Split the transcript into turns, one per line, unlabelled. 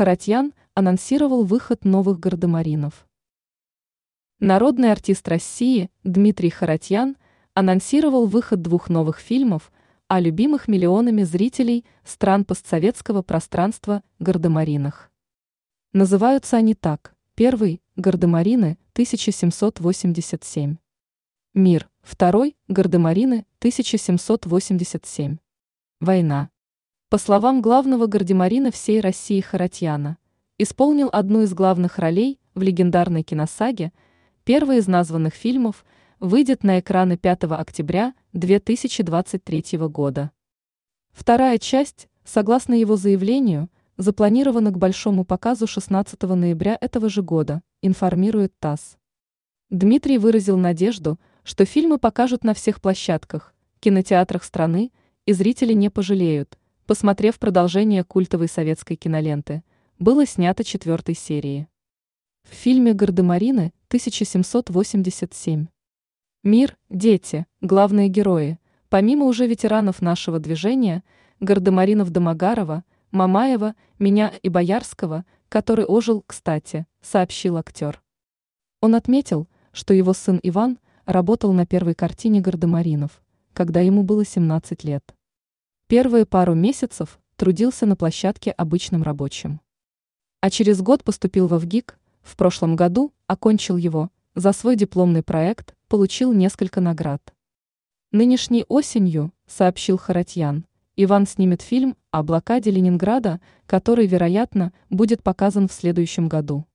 Харатьян анонсировал выход новых гардемаринов. Народный артист России Дмитрий Харатьян анонсировал выход двух новых фильмов о любимых миллионами зрителей стран постсоветского пространства гардемаринах. Называются они так. Первый – Гардемарины, 1787. Мир. Второй – Гардемарины, 1787. Война. По словам главного гардемарина всей России Харатьяна, исполнил одну из главных ролей в легендарной киносаге, первый из названных фильмов выйдет на экраны 5 октября 2023 года. Вторая часть, согласно его заявлению, запланирована к большому показу 16 ноября этого же года, информирует ТАСС. Дмитрий выразил надежду, что фильмы покажут на всех площадках, кинотеатрах страны, и зрители не пожалеют, посмотрев продолжение культовой советской киноленты, было снято четвертой серии. В фильме «Гардемарины» 1787. Мир, дети, главные герои, помимо уже ветеранов нашего движения, Гардемаринов Домогарова, Мамаева, меня и Боярского, который ожил, кстати, сообщил актер. Он отметил, что его сын Иван работал на первой картине Гардемаринов, когда ему было 17 лет. Первые пару месяцев трудился на площадке обычным рабочим. А через год поступил во ВГИК, в прошлом году окончил его, за свой дипломный проект получил несколько наград. Нынешней осенью, сообщил Харатьян, Иван снимет фильм о блокаде Ленинграда, который, вероятно, будет показан в следующем году.